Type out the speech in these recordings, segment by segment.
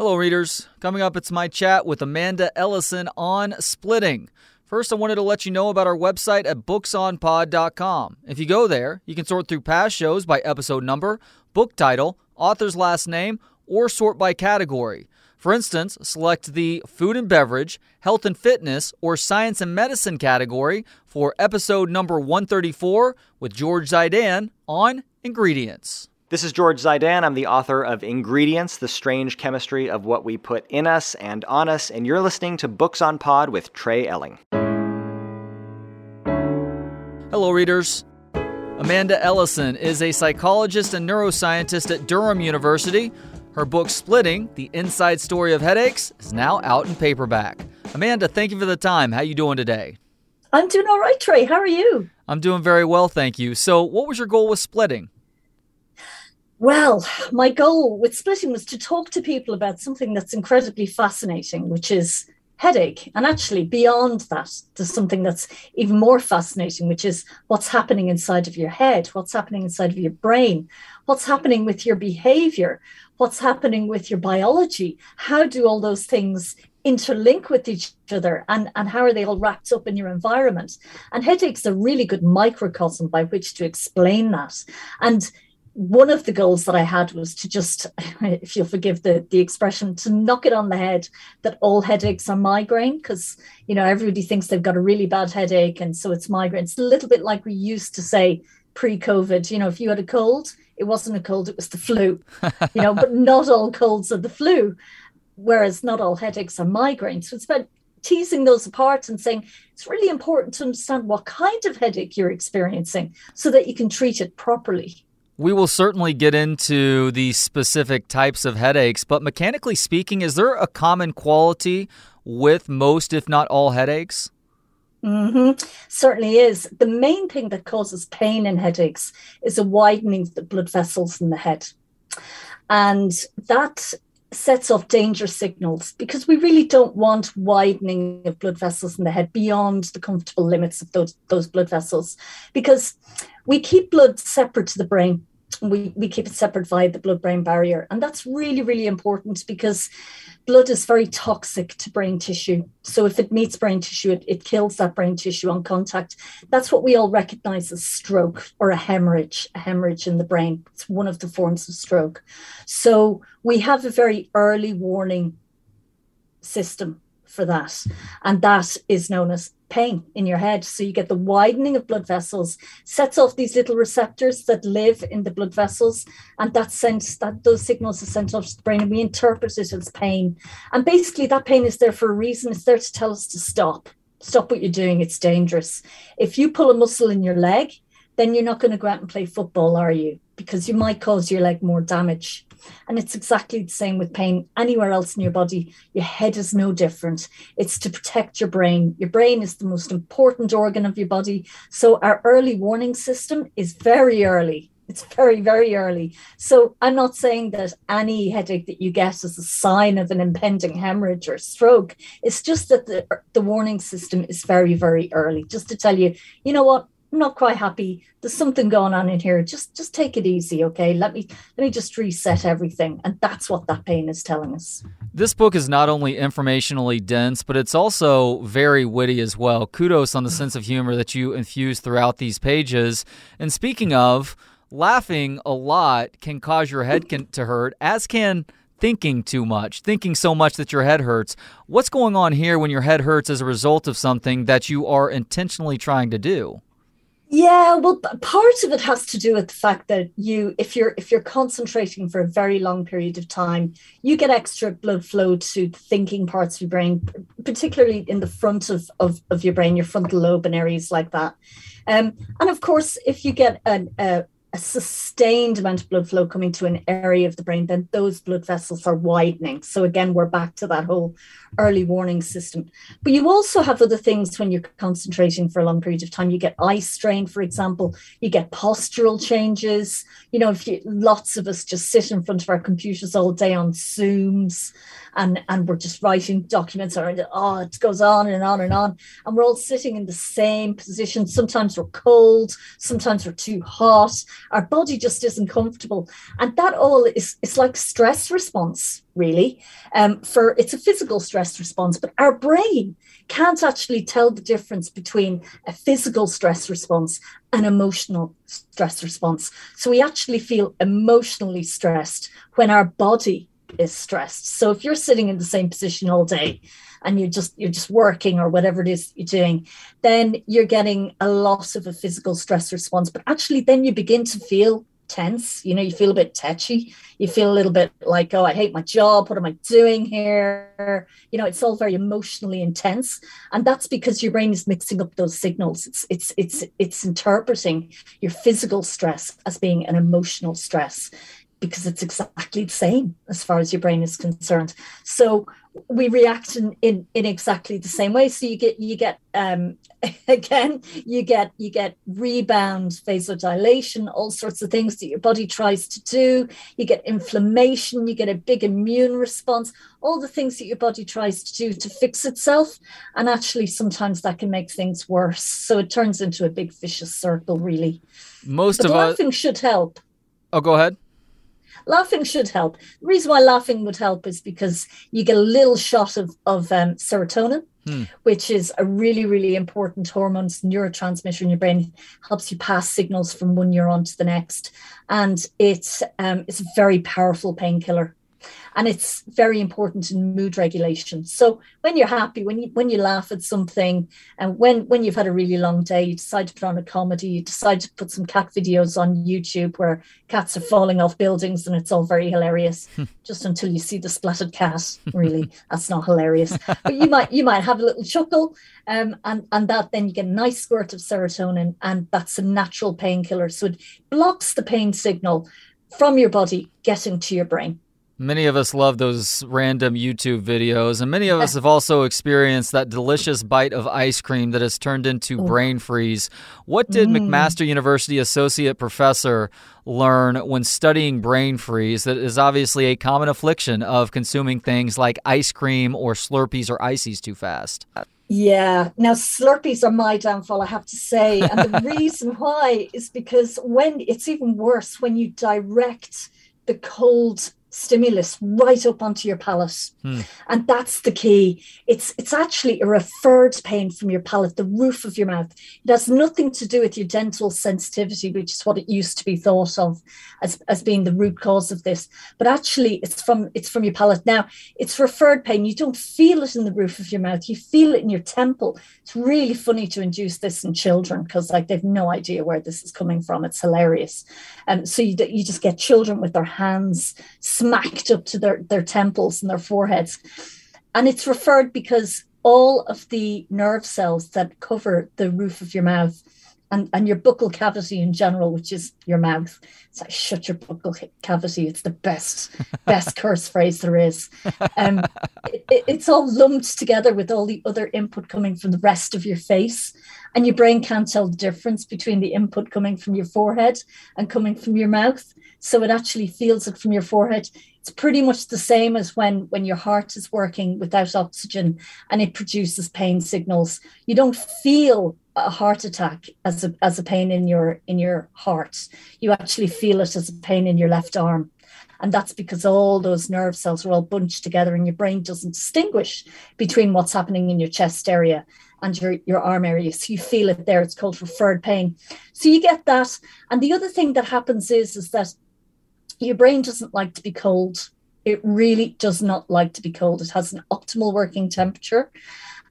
Hello, readers. Coming up, it's my chat with Amanda Ellison on splitting. First, I wanted to let you know about our website at booksonpod.com. If you go there, you can sort through past shows by episode number, book title, author's last name, or sort by category. For instance, select the food and beverage, health and fitness, or science and medicine category for episode number 134 with George Zaidan on ingredients. This is George Zaidan. I'm the author of Ingredients The Strange Chemistry of What We Put in Us and On Us, and you're listening to Books on Pod with Trey Elling. Hello, readers. Amanda Ellison is a psychologist and neuroscientist at Durham University. Her book, Splitting The Inside Story of Headaches, is now out in paperback. Amanda, thank you for the time. How are you doing today? I'm doing all right, Trey. How are you? I'm doing very well, thank you. So, what was your goal with Splitting? Well, my goal with splitting was to talk to people about something that's incredibly fascinating, which is headache. And actually, beyond that, there's something that's even more fascinating, which is what's happening inside of your head, what's happening inside of your brain, what's happening with your behavior, what's happening with your biology. How do all those things interlink with each other and, and how are they all wrapped up in your environment? And headache's a really good microcosm by which to explain that. And one of the goals that I had was to just, if you'll forgive the, the expression, to knock it on the head that all headaches are migraine, because you know everybody thinks they've got a really bad headache, and so it's migraine. It's a little bit like we used to say pre-COVID. You know, if you had a cold, it wasn't a cold; it was the flu. You know, but not all colds are the flu, whereas not all headaches are migraine. So it's about teasing those apart and saying it's really important to understand what kind of headache you're experiencing so that you can treat it properly. We will certainly get into the specific types of headaches, but mechanically speaking, is there a common quality with most, if not all, headaches? Mm-hmm. Certainly is. The main thing that causes pain in headaches is a widening of the blood vessels in the head. And that sets off danger signals because we really don't want widening of blood vessels in the head beyond the comfortable limits of those, those blood vessels because we keep blood separate to the brain we, we keep it separate via the blood brain barrier. And that's really, really important because blood is very toxic to brain tissue. So if it meets brain tissue, it, it kills that brain tissue on contact. That's what we all recognize as stroke or a hemorrhage, a hemorrhage in the brain. It's one of the forms of stroke. So we have a very early warning system for that. And that is known as pain in your head. So you get the widening of blood vessels, sets off these little receptors that live in the blood vessels, and that sense that those signals are sent off to the brain, and we interpret it as pain. And basically, that pain is there for a reason. It's there to tell us to stop. Stop what you're doing. It's dangerous. If you pull a muscle in your leg, then you're not going to go out and play football, are you? Because you might cause your leg more damage. And it's exactly the same with pain anywhere else in your body. Your head is no different. It's to protect your brain. Your brain is the most important organ of your body. So our early warning system is very early. It's very, very early. So I'm not saying that any headache that you get is a sign of an impending hemorrhage or stroke. It's just that the, the warning system is very, very early, just to tell you, you know what, I'm not quite happy. There's something going on in here. Just just take it easy, okay? Let me let me just reset everything. And that's what that pain is telling us. This book is not only informationally dense, but it's also very witty as well. Kudos on the sense of humor that you infuse throughout these pages. And speaking of, laughing a lot can cause your head can, to hurt, as can thinking too much, thinking so much that your head hurts. What's going on here when your head hurts as a result of something that you are intentionally trying to do? Yeah, well, part of it has to do with the fact that you, if you're if you're concentrating for a very long period of time, you get extra blood flow to the thinking parts of your brain, particularly in the front of of, of your brain, your frontal lobe and areas like that. Um, and of course, if you get an, a, a sustained amount of blood flow coming to an area of the brain, then those blood vessels are widening. So again, we're back to that whole early warning system. But you also have other things when you're concentrating for a long period of time. You get eye strain, for example. You get postural changes. You know, if you, lots of us just sit in front of our computers all day on Zooms, and and we're just writing documents, or oh, it goes on and on and on, and we're all sitting in the same position. Sometimes we're cold, sometimes we're too hot our body just isn't comfortable. And that all is it's like stress response, really. Um, for it's a physical stress response, but our brain can't actually tell the difference between a physical stress response and emotional stress response. So we actually feel emotionally stressed when our body is stressed. So if you're sitting in the same position all day and you're just you're just working or whatever it is you're doing, then you're getting a loss of a physical stress response. But actually then you begin to feel tense. You know, you feel a bit tetchy. You feel a little bit like, oh, I hate my job. What am I doing here? You know, it's all very emotionally intense, and that's because your brain is mixing up those signals. It's it's it's it's interpreting your physical stress as being an emotional stress because it's exactly the same as far as your brain is concerned. So we react in, in, in exactly the same way. So you get you get um, again you get you get rebound vasodilation, all sorts of things that your body tries to do. You get inflammation, you get a big immune response, all the things that your body tries to do to fix itself. And actually sometimes that can make things worse. So it turns into a big vicious circle, really. Most but of laughing us should help. Oh, go ahead. Laughing should help. The reason why laughing would help is because you get a little shot of, of um, serotonin, Hmm. which is a really, really important hormone, neurotransmitter in your brain, helps you pass signals from one neuron to the next. And it's, um, it's a very powerful painkiller. And it's very important in mood regulation. So when you're happy, when you when you laugh at something, and when when you've had a really long day, you decide to put on a comedy, you decide to put some cat videos on YouTube where cats are falling off buildings and it's all very hilarious. just until you see the splattered cat, really, that's not hilarious. But you might you might have a little chuckle, um, and and that then you get a nice squirt of serotonin, and that's a natural painkiller. So it blocks the pain signal from your body getting to your brain. Many of us love those random YouTube videos, and many of us have also experienced that delicious bite of ice cream that has turned into oh. brain freeze. What did mm. McMaster University Associate Professor learn when studying brain freeze that is obviously a common affliction of consuming things like ice cream or Slurpees or ices too fast? Yeah. Now, Slurpees are my downfall, I have to say. And the reason why is because when it's even worse when you direct the cold stimulus right up onto your palate. Hmm. And that's the key. It's it's actually a referred pain from your palate, the roof of your mouth. It has nothing to do with your dental sensitivity, which is what it used to be thought of as, as being the root cause of this. But actually it's from it's from your palate. Now it's referred pain. You don't feel it in the roof of your mouth, you feel it in your temple. It's really funny to induce this in children because like they've no idea where this is coming from. It's hilarious. And um, so you, you just get children with their hands smacked up to their, their temples and their foreheads. And it's referred because all of the nerve cells that cover the roof of your mouth and, and your buccal cavity in general, which is your mouth. So shut your buccal cavity. It's the best, best curse phrase there is. Um, it, it's all lumped together with all the other input coming from the rest of your face. And your brain can't tell the difference between the input coming from your forehead and coming from your mouth. So it actually feels it from your forehead. It's pretty much the same as when, when your heart is working without oxygen and it produces pain signals. You don't feel a heart attack as a, as a pain in your in your heart. You actually feel it as a pain in your left arm. And that's because all those nerve cells are all bunched together and your brain doesn't distinguish between what's happening in your chest area and your, your arm area. So you feel it there. It's called referred pain. So you get that. And the other thing that happens is, is that your brain doesn't like to be cold. It really does not like to be cold. It has an optimal working temperature.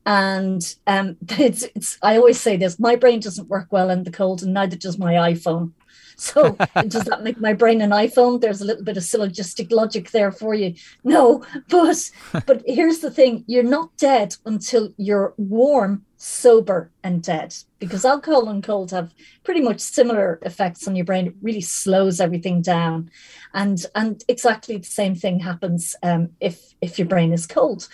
And um, it's, it's, I always say this my brain doesn't work well in the cold, and neither does my iPhone. So does that make my brain an iPhone? There's a little bit of syllogistic logic there for you. No, but but here's the thing: you're not dead until you're warm, sober, and dead. Because alcohol and cold have pretty much similar effects on your brain. It really slows everything down, and and exactly the same thing happens um, if if your brain is cold.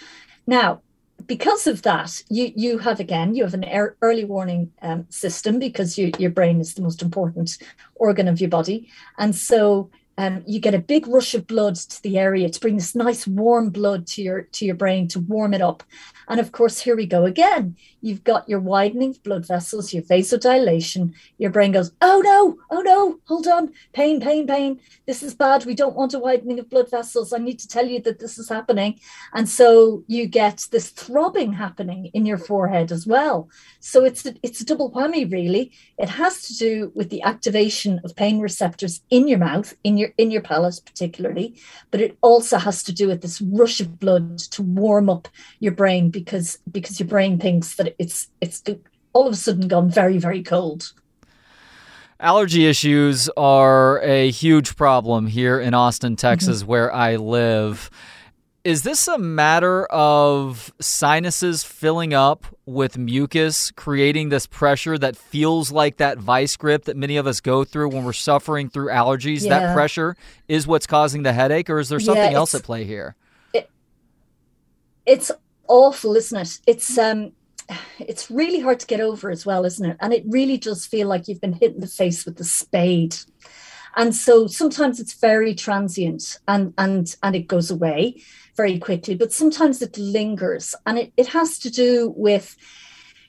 Now, because of that, you you have again you have an early warning um, system because you, your brain is the most important organ of your body, and so um, you get a big rush of blood to the area to bring this nice warm blood to your to your brain to warm it up. And of course here we go again. You've got your widening blood vessels your vasodilation. Your brain goes oh no oh no hold on. Pain pain pain. This is bad. We don't want a widening of blood vessels. I need to tell you that this is happening. And so you get this throbbing happening in your forehead as well. So it's a, it's a double whammy really. It has to do with the activation of pain receptors in your mouth in your in your palate particularly but it also has to do with this rush of blood to warm up your brain because because your brain thinks that it's it's all of a sudden gone very very cold Allergy issues are a huge problem here in Austin, Texas, mm-hmm. where I live. Is this a matter of sinuses filling up with mucus, creating this pressure that feels like that vice grip that many of us go through when we're suffering through allergies? Yeah. That pressure is what's causing the headache, or is there something yeah, else at play here? It, it's awful, isn't it? It's um, it's really hard to get over as well, isn't it? And it really does feel like you've been hit in the face with a spade. And so sometimes it's very transient and and and it goes away very quickly, but sometimes it lingers and it, it has to do with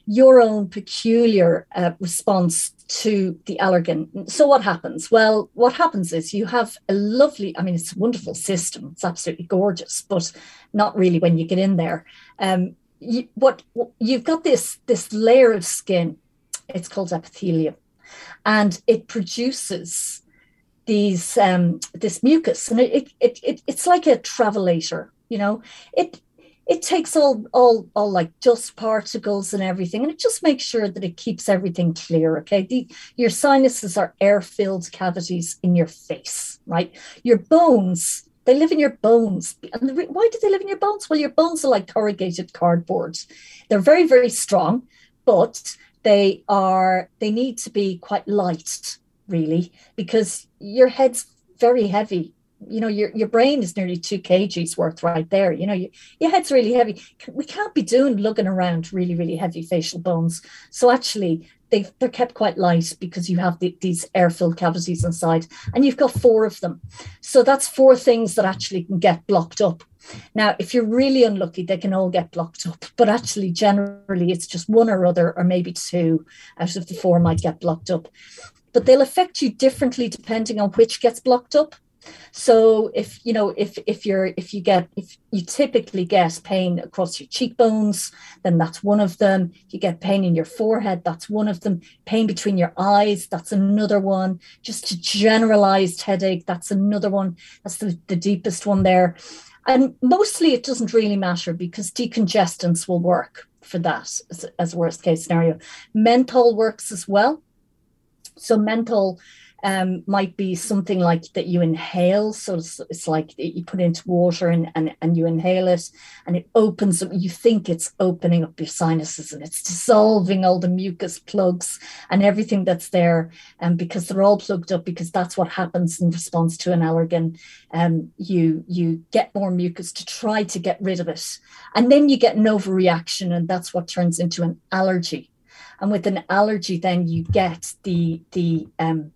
your own peculiar uh, response to the allergen. So, what happens? Well, what happens is you have a lovely, I mean, it's a wonderful system, it's absolutely gorgeous, but not really when you get in there. Um, you, what you've got this this layer of skin, it's called epithelium, and it produces these um, this mucus, and it, it, it it's like a travelator you know? It it takes all all all like dust particles and everything and it just makes sure that it keeps everything clear okay? The, your sinuses are air filled cavities in your face right? Your bones they live in your bones and the, why do they live in your bones? Well your bones are like corrugated cardboard. They're very very strong but they are they need to be quite light really because your head's very heavy. You know your, your brain is nearly two kgs worth right there. You know you, your head's really heavy. We can't be doing lugging around really really heavy facial bones. So actually they they're kept quite light because you have the, these air filled cavities inside and you've got four of them. So that's four things that actually can get blocked up. Now if you're really unlucky they can all get blocked up but actually generally it's just one or other or maybe two out of the four might get blocked up but they'll affect you differently depending on which gets blocked up so if you know if if you're if you get if you typically get pain across your cheekbones, then that's one of them. You get pain in your forehead, that's one of them. Pain between your eyes, that's another one. Just a generalized headache, that's another one. That's the, the deepest one there. And mostly it doesn't really matter because decongestants will work for that as, as worst case scenario. Menthol works as well. So menthol um, might be something like that you inhale. So it's, it's like you put into water and, and, and you inhale it and it opens up. You think it's opening up your sinuses and it's dissolving all the mucus plugs and everything that's there. And um, because they're all plugged up, because that's what happens in response to an allergen. Um, you, you get more mucus to try to get rid of it. And then you get an overreaction, and that's what turns into an allergy and with an allergy then you get the the um,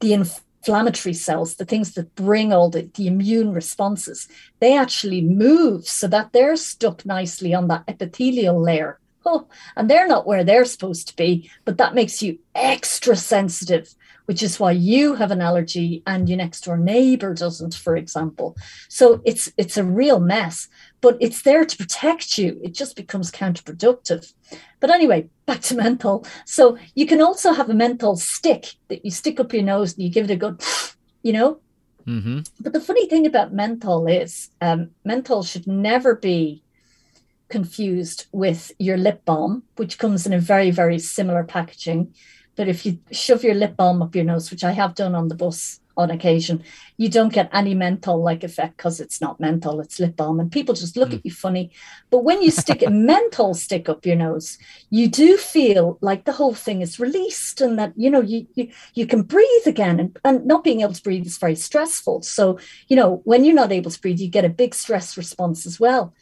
the inflammatory cells the things that bring all the, the immune responses. They actually move so that they're stuck nicely on that epithelial layer. Oh, and they're not where they're supposed to be but that makes you extra sensitive which is why you have an allergy and your next door neighbor doesn't for example. So it's it's a real mess but it's there to protect you. It just becomes counterproductive. But anyway back to menthol. So you can also have a menthol stick that you stick up your nose and you give it a good you know? Mm-hmm. but the funny thing about menthol is um, menthol should never be confused with your lip balm which comes in a very very similar packaging. But if you shove your lip balm up your nose, which I have done on the bus on occasion, you don't get any menthol like effect because it's not menthol, it's lip balm. And people just look mm. at you funny. But when you stick a menthol stick up your nose, you do feel like the whole thing is released and that, you know, you you, you can breathe again. And, and not being able to breathe is very stressful. So, you know, when you're not able to breathe, you get a big stress response as well.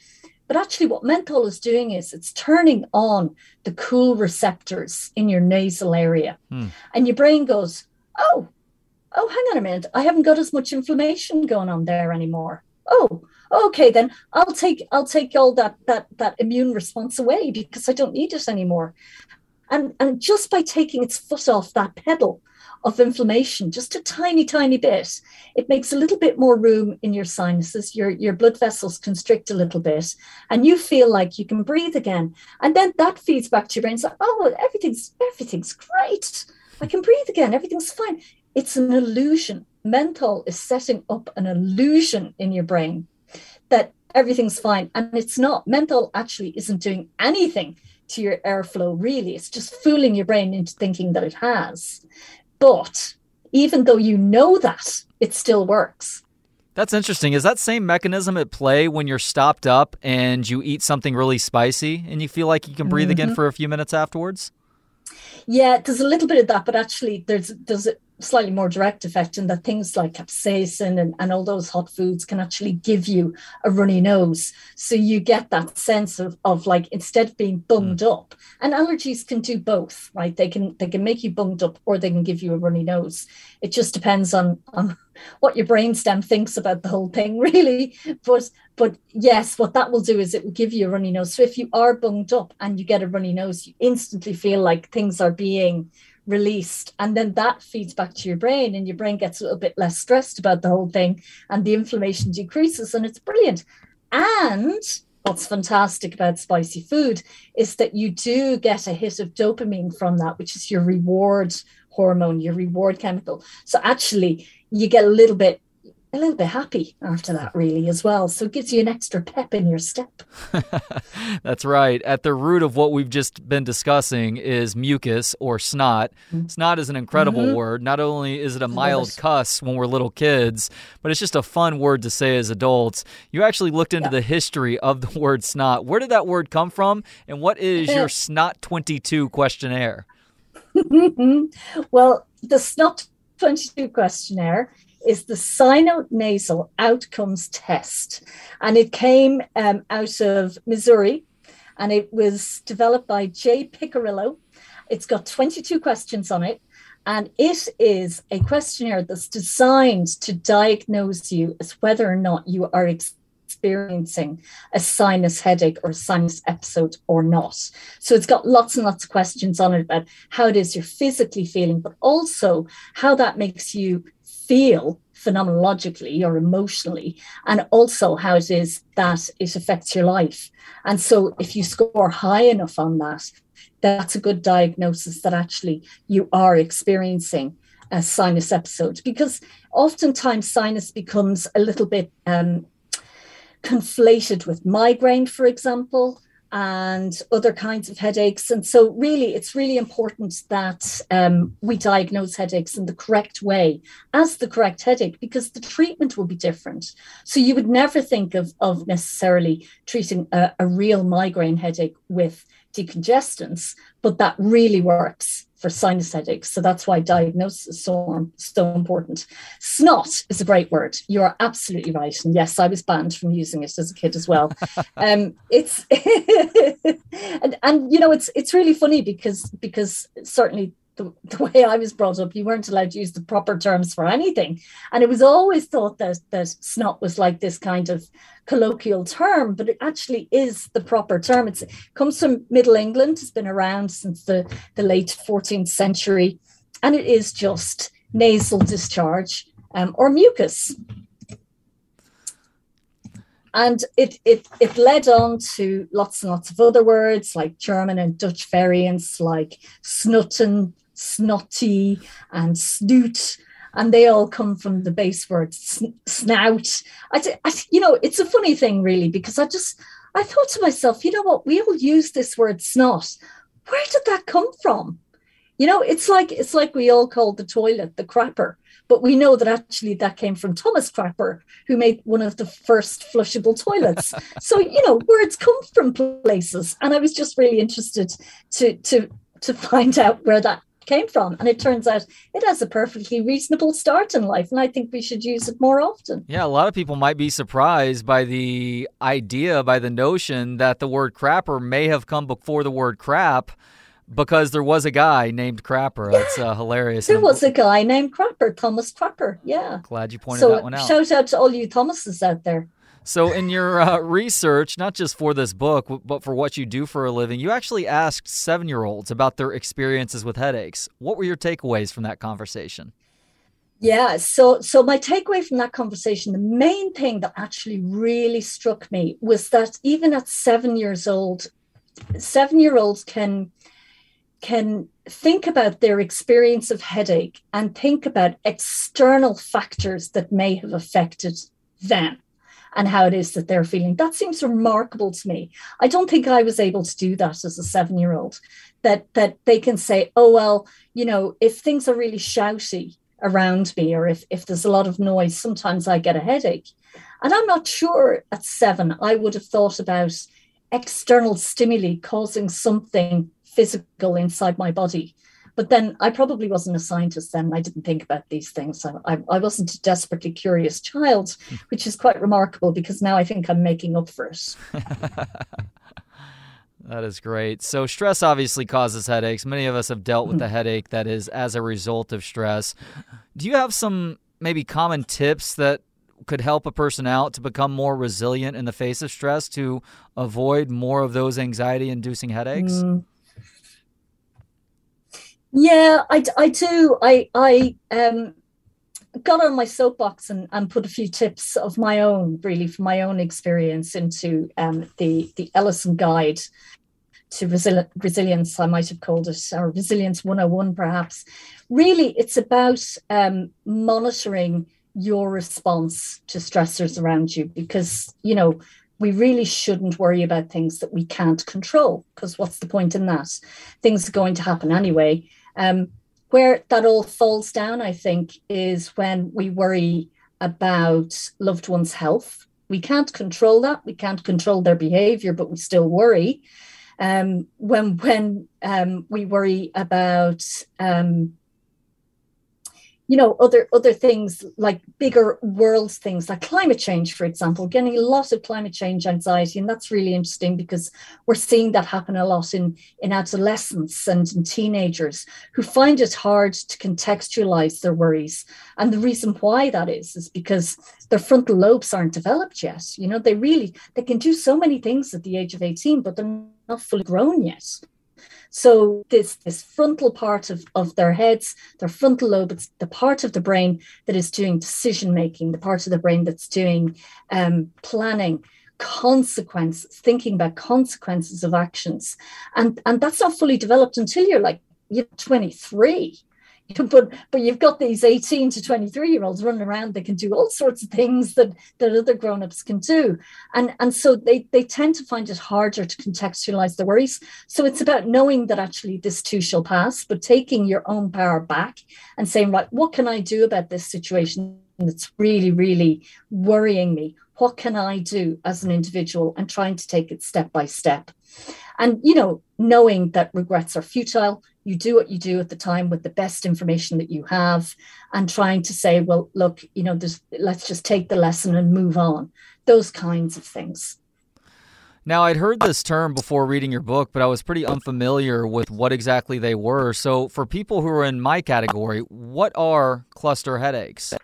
But actually, what menthol is doing is it's turning on the cool receptors in your nasal area. Hmm. And your brain goes, oh, oh, hang on a minute, I haven't got as much inflammation going on there anymore. Oh, okay, then I'll take I'll take all that that that immune response away because I don't need it anymore. And and just by taking its foot off that pedal of inflammation, just a tiny, tiny bit, it makes a little bit more room in your sinuses. Your your blood vessels constrict a little bit, and you feel like you can breathe again. And then that feeds back to your brain. Like, oh, everything's everything's great. I can breathe again. Everything's fine. It's an illusion. Menthol is setting up an illusion in your brain that everything's fine. And it's not. Menthol actually isn't doing anything to your airflow, really. It's just fooling your brain into thinking that it has. But even though you know that, it still works. That's interesting. Is that same mechanism at play when you're stopped up and you eat something really spicy and you feel like you can breathe mm-hmm. again for a few minutes afterwards? Yeah, there's a little bit of that, but actually, there's there's slightly more direct effect in that things like capsaicin and, and all those hot foods can actually give you a runny nose. So you get that sense of, of like instead of being bunged mm. up, and allergies can do both, right? They can they can make you bunged up or they can give you a runny nose. It just depends on on what your brainstem thinks about the whole thing, really. But but yes, what that will do is it will give you a runny nose. So if you are bunged up and you get a runny nose, you instantly feel like things are being released and then that feeds back to your brain and your brain gets a little bit less stressed about the whole thing and the inflammation decreases and it's brilliant. And what's fantastic about spicy food is that you do get a hit of dopamine from that which is your reward hormone your reward chemical. So actually you get a little bit a little bit happy after that, really, as well. So it gives you an extra pep in your step. That's right. At the root of what we've just been discussing is mucus or snot. Mm-hmm. Snot is an incredible mm-hmm. word. Not only is it a mild cuss when we're little kids, but it's just a fun word to say as adults. You actually looked into yeah. the history of the word snot. Where did that word come from? And what is your Snot 22 questionnaire? well, the Snot 22 questionnaire is the sinonasal outcomes test. And it came um, out of Missouri and it was developed by Jay Piccirillo. It's got 22 questions on it. And it is a questionnaire that's designed to diagnose you as whether or not you are experiencing a sinus headache or a sinus episode or not. So it's got lots and lots of questions on it about how it is you're physically feeling, but also how that makes you feel phenomenologically or emotionally, and also how it is that it affects your life. And so, if you score high enough on that, that's a good diagnosis that actually you are experiencing a sinus episode because oftentimes sinus becomes a little bit um, conflated with migraine, for example and other kinds of headaches. And so, really, it's really important that um, we diagnose headaches in the correct way as the correct headache because the treatment will be different. So, you would never think of, of necessarily treating a, a real migraine headache with decongestants, but that really works for sinus headaches. So that's why diagnosis is so, so important. Snot is a great word. You are absolutely right. And yes, I was banned from using it as a kid as well. um, it's and, and you know it's it's really funny because because certainly the, the way I was brought up, you weren't allowed to use the proper terms for anything. And it was always thought that, that snot was like this kind of colloquial term, but it actually is the proper term. It's, it comes from Middle England, it's been around since the, the late 14th century, and it is just nasal discharge um, or mucus. And it, it, it led on to lots and lots of other words like German and Dutch variants like snutten, snotty and snoot and they all come from the base word snout. I, I, you know it's a funny thing really because i just i thought to myself you know what? We all use this word snot. Where did that come from? You know it's like it's like we all called the toilet the crapper but we know that actually that came from thomas crapper who made one of the first flushable toilets. So you know words come from places and i was just really interested to to to find out where that came from. And it turns out it has a perfectly reasonable start in life. And I think we should use it more often. Yeah, a lot of people might be surprised by the idea, by the notion that the word crapper may have come before the word crap. because there was a guy named Crapper. That's uh, hilarious. There was a guy named Crapper, Thomas Crapper. Yeah. Glad you pointed so that one out. Shout out to all you Thomases out there. So, in your uh, research, not just for this book, but for what you do for a living, you actually asked seven year olds about their experiences with headaches. What were your takeaways from that conversation? Yeah, so so my takeaway from that conversation, the main thing that actually really struck me was that even at seven years old, seven year olds can can think about their experience of headache and think about external factors that may have affected them and how it is that they're feeling. That seems remarkable to me. I don't think I was able to do that as a seven year old. That that they can say, oh well, you know, if things are really shouty around me, or if if there's a lot of noise, sometimes I get a headache. And I'm not sure at seven I would have thought about external stimuli causing something physical inside my body but then I probably wasn't a scientist then. I didn't think about these things. I, I wasn't a desperately curious child, which is quite remarkable because now I think I'm making up for it. That is great. So, stress obviously causes headaches. Many of us have dealt with the headache that is as a result of stress. Do you have some maybe common tips that could help a person out to become more resilient in the face of stress to avoid more of those anxiety inducing headaches? Mm. Yeah, I, I do. I I um got on my soapbox and, and put a few tips of my own, really, from my own experience into um, the the Ellison Guide to Resili- Resilience, I might have called it, or Resilience 101, perhaps. Really, it's about um, monitoring your response to stressors around you because, you know, we really shouldn't worry about things that we can't control because what's the point in that? Things are going to happen anyway. Um, where that all falls down, I think, is when we worry about loved ones' health. We can't control that. We can't control their behavior, but we still worry. Um, when when um, we worry about um, you know other other things like bigger world things like climate change for example getting a lot of climate change anxiety. And that's really interesting because we're seeing that happen a lot in in adolescents and in teenagers who find it hard to contextualize their worries. And the reason why that is is because their frontal lobes aren't developed yet. You know they really they can do so many things at the age of 18 but they're not fully grown yet so this this frontal part of, of their heads, their frontal lobe, it's the part of the brain that is doing decision making, the part of the brain that's doing um, planning, consequences, thinking about consequences of actions. And and that's not fully developed until you're like you're 23. but but you've got these 18 to 23 year olds running around they can do all sorts of things that that other grown-ups can do. And and so they they tend to find it harder to contextualize their worries. So it's about knowing that actually this too shall pass but taking your own power back and saying right what can i do about this situation that's really really worrying me? What can i do as an individual? and trying to take it step by step and you know knowing that regrets are futile you do what you do at the time with the best information that you have and trying to say well look you know let's just take the lesson and move on. Those kinds of things. Now i'd heard this term before reading your book but i was pretty unfamiliar with what exactly they were. So for people who are in my category what are cluster headaches?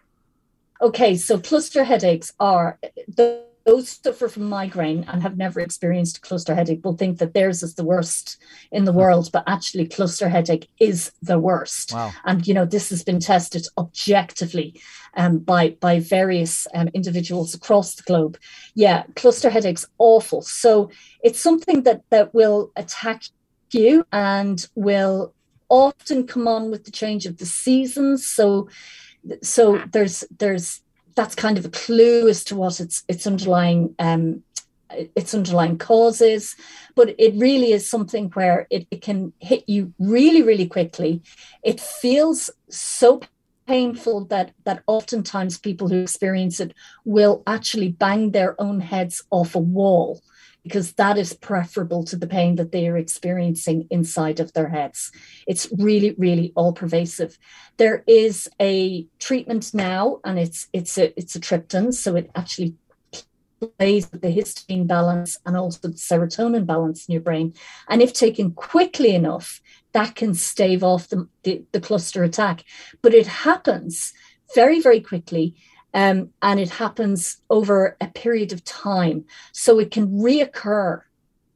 Okay so cluster headaches are uh, the those suffer from migraine and have never experienced cluster headache will think that theirs is the worst in the world, but actually cluster headache is the worst. Wow. And you know this has been tested objectively um, by by various um, individuals across the globe. Yeah, cluster headache's awful. So it's something that that will attack you and will often come on with the change of the seasons. So so there's there's that's kind of a clue as to what its its underlying um, its underlying causes. But it really is something where it, it can hit you really really quickly. It feels so painful that that oftentimes people who experience it will actually bang their own heads off a wall because that is preferable to the pain that they are experiencing inside of their heads. It's really, really all pervasive. There is a treatment now, and it's it's a it's a triptan, so it actually plays with the histamine balance and also the serotonin balance in your brain. And if taken quickly enough, that can stave off the, the, the cluster attack. But it happens very, very quickly. Um, and it happens over a period of time. So it can reoccur,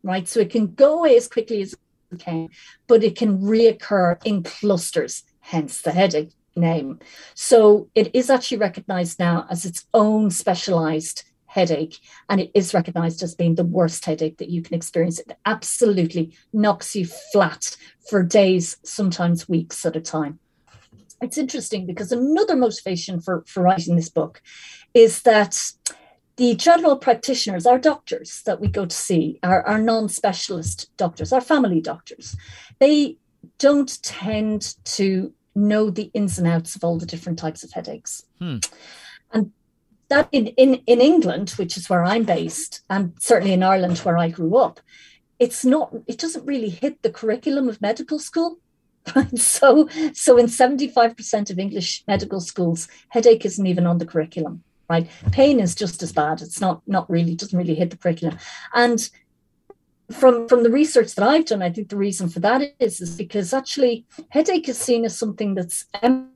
right? So it can go away as quickly as it can, but it can reoccur in clusters, hence the headache name. So it is actually recognized now as its own specialized headache, and it is recognized as being the worst headache that you can experience. It absolutely knocks you flat for days, sometimes weeks at a time. It's interesting because another motivation for, for writing this book is that the general practitioners, our doctors that we go to see, our, our non specialist doctors, our family doctors, they don't tend to know the ins and outs of all the different types of headaches. Hmm. And that in, in, in England, which is where I'm based, and certainly in Ireland where I grew up, it's not, it doesn't really hit the curriculum of medical school. So so in 75% of English medical schools, headache isn't even on the curriculum. Right. Pain is just as bad. It's not not really, doesn't really hit the curriculum. And from from the research that I've done, I think the reason for that is is because actually headache is seen as something that's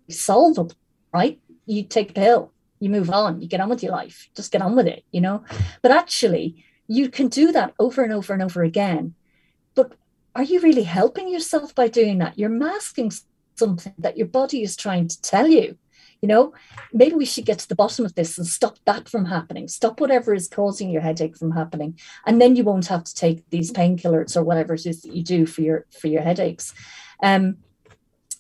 solvable, right? You take a pill, you move on, you get on with your life, just get on with it, you know. But actually, you can do that over and over and over again. Are you really helping yourself by doing that? You're masking something that your body is trying to tell you. You know maybe we should get to the bottom of this and stop that from happening. Stop whatever is causing your headache from happening. And then you won't have to take these painkillers or whatever it is that you do for your for your headaches. Um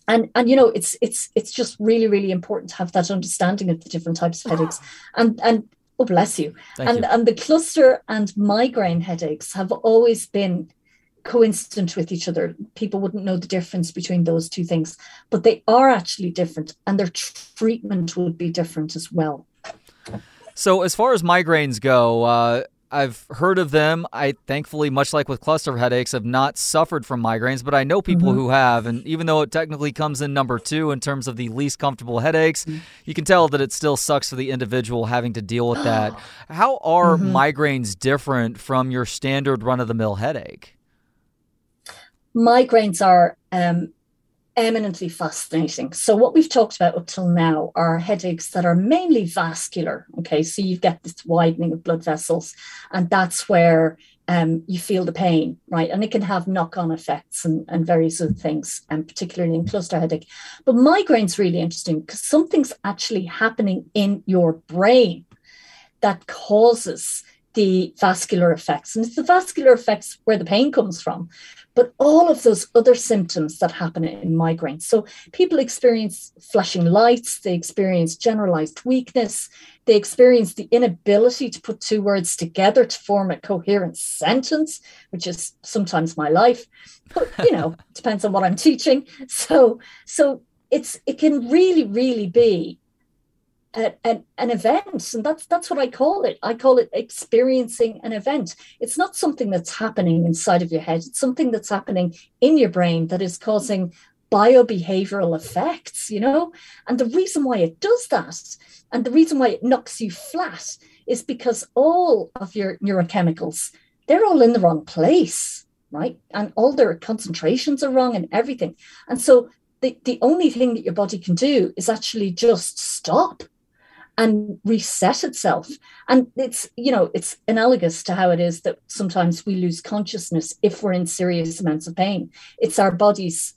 and and you know it's it's it's just really really important to have that understanding of the different types of headaches. And and oh bless you. Thank and you. and the cluster and migraine headaches have always been coincident with each other. People wouldn't know the difference between those two things, but they are actually different and their treatment would be different as well. So, as far as migraines go, uh, I've heard of them. I thankfully, much like with cluster headaches, have not suffered from migraines, but I know people mm-hmm. who have. And even though it technically comes in number two in terms of the least comfortable headaches, mm-hmm. you can tell that it still sucks for the individual having to deal with that. How are mm-hmm. migraines different from your standard run of the mill headache? Migraines are um, eminently fascinating. So, what we've talked about up till now are headaches that are mainly vascular. Okay, so you get this widening of blood vessels, and that's where um, you feel the pain, right? And it can have knock on effects and, and various other things, and particularly in cluster headache. But migraine's really interesting because something's actually happening in your brain that causes the vascular effects. And it's the vascular effects where the pain comes from but all of those other symptoms that happen in migraine. So people experience flashing lights, they experience generalized weakness, they experience the inability to put two words together to form a coherent sentence, which is sometimes my life. But you know, depends on what I'm teaching. So so it's it can really, really be a, a, an event and that's that's what i call it. I call it experiencing an event. It's not something that's happening inside of your head. It's something that's happening in your brain that is causing biobehavioral effects you know? And the reason why it does that and the reason why it knocks you flat is because all of your neurochemicals they're all in the wrong place right? And all their concentrations are wrong and everything. And so the, the only thing that your body can do is actually just stop and reset itself. And it's, you know, it's analogous to how it is that sometimes we lose consciousness if we're in serious amounts of pain. It's our body's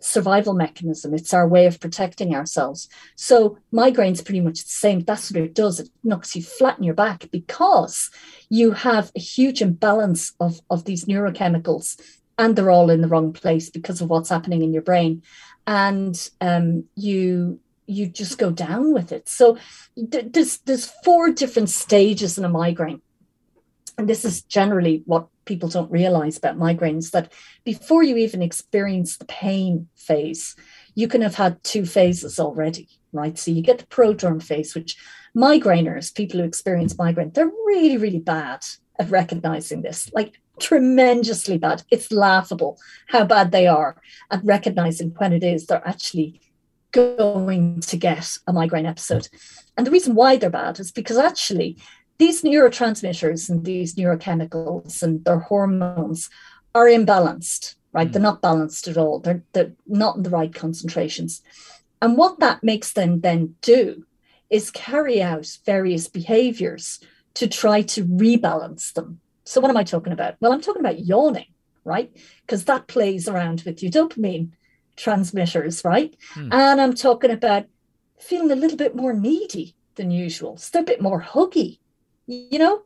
survival mechanism, it's our way of protecting ourselves. So migraine's pretty much the same. That's what it does. It knocks you flat in your back because you have a huge imbalance of, of these neurochemicals and they're all in the wrong place because of what's happening in your brain. And um, you you just go down with it. So there's there's four different stages in a migraine. And this is generally what people don't realize about migraines that before you even experience the pain phase, you can have had two phases already, right? So you get the prodrome phase, which migraineurs, people who experience migraine, they're really, really bad at recognizing this, like tremendously bad. It's laughable how bad they are at recognizing when it is they're actually going to get a migraine episode. And the reason why they're bad is because actually these neurotransmitters and these neurochemicals and their hormones are imbalanced, right? Mm. They're not balanced at all. They're, they're not in the right concentrations. And what that makes them then do is carry out various behaviors to try to rebalance them. So, what am I talking about? Well, I'm talking about yawning, right? Because that plays around with your dopamine transmitters, right? Hmm. And I'm talking about feeling a little bit more needy than usual. So they're a bit more huggy, you know?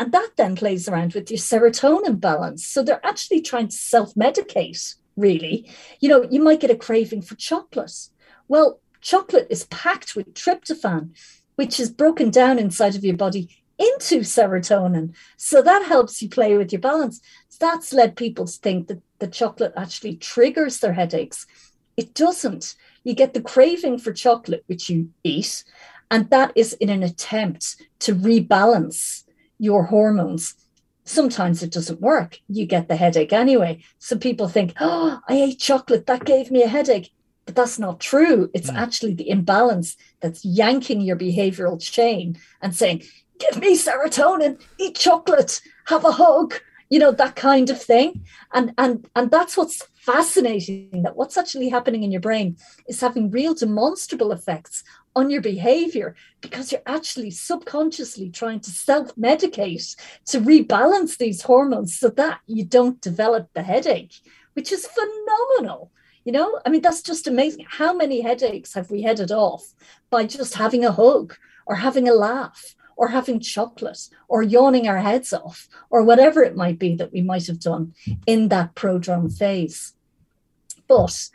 And that then plays around with your serotonin balance. So they're actually trying to self medicate, really. You know, you might get a craving for chocolate. Well, chocolate is packed with tryptophan, which is broken down inside of your body into serotonin. So that helps you play with your balance. That's led people to think that the chocolate actually triggers their headaches. It doesn't. You get the craving for chocolate, which you eat, and that is in an attempt to rebalance your hormones. Sometimes it doesn't work. You get the headache anyway. So people think, oh, I ate chocolate. That gave me a headache. But that's not true. It's mm. actually the imbalance that's yanking your behavioral chain and saying, give me serotonin, eat chocolate, have a hug, you know, that kind of thing. And and and that's what's fascinating that what's actually happening in your brain is having real demonstrable effects on your behavior because you're actually subconsciously trying to self medicate to rebalance these hormones so that you don't develop the headache, which is phenomenal. You know, I mean, that's just amazing. How many headaches have we headed off by just having a hug or having a laugh or having chocolate or yawning our heads off or whatever it might be that we might have done in that prodrome phase? But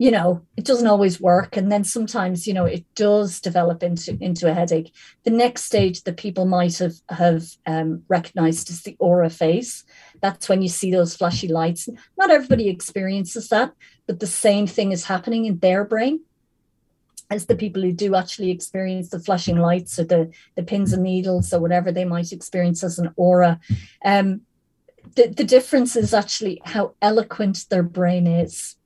you know it doesn't always work. And then sometimes you know it does develop into into a headache. The next stage that people might have have um, recognized is the aura phase. That's when you see those flashy lights. Not everybody experiences that but the same thing is happening in their brain as the people who do actually experience the flashing lights or the the pins and needles or whatever they might experience as an aura. Um, the, the difference is actually how eloquent their brain is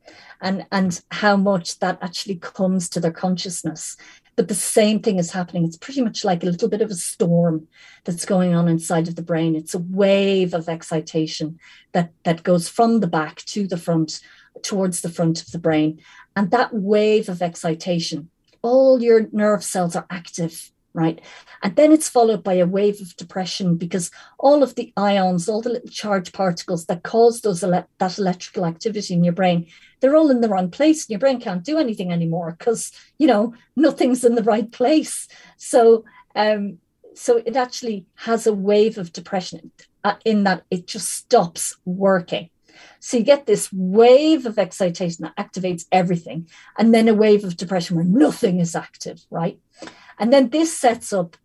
and and how much that actually comes to their consciousness. But the same thing is happening. It's pretty much like a little bit of a storm that's going on inside of the brain. It's a wave of excitation that that goes from the back to the front towards the front of the brain. And that wave of excitation all your nerve cells are active right? And then it's followed by a wave of depression because all of the ions, all the little charged particles that cause those ele- that electrical activity in your brain, they're all in the wrong place. And your brain can't do anything anymore because you know nothing's in the right place. So, um, so it actually has a wave of depression uh, in that it just stops working. So you get this wave of excitation that activates everything, and then a wave of depression where nothing is active, right? And then this sets up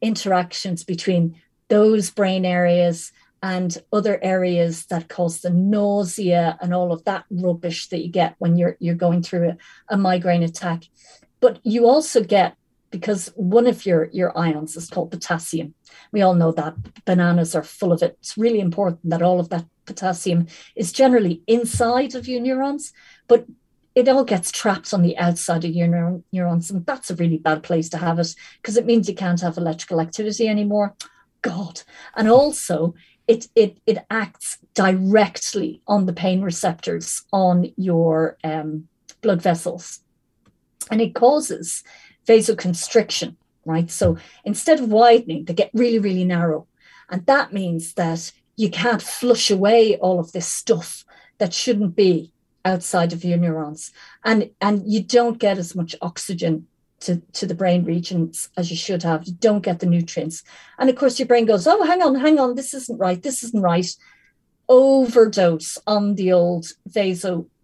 interactions between those brain areas and other areas that cause the nausea and all of that rubbish that you get when you're you're going through a, a migraine attack. But you also get because one of your your ions is called potassium. We all know that bananas are full of it. It's really important that all of that potassium is generally inside of your neurons, but it all gets trapped on the outside of your neur- neurons. And that's a really bad place to have it because it means you can't have electrical activity anymore. God. And also, it, it, it acts directly on the pain receptors on your um, blood vessels. And it causes vasoconstriction, right? So instead of widening, they get really, really narrow. And that means that you can't flush away all of this stuff that shouldn't be outside of your neurons. And and you don't get as much oxygen to, to the brain regions as you should have. You don't get the nutrients. And of course your brain goes oh hang on hang on. This isn't right. This isn't right. Overdose on the old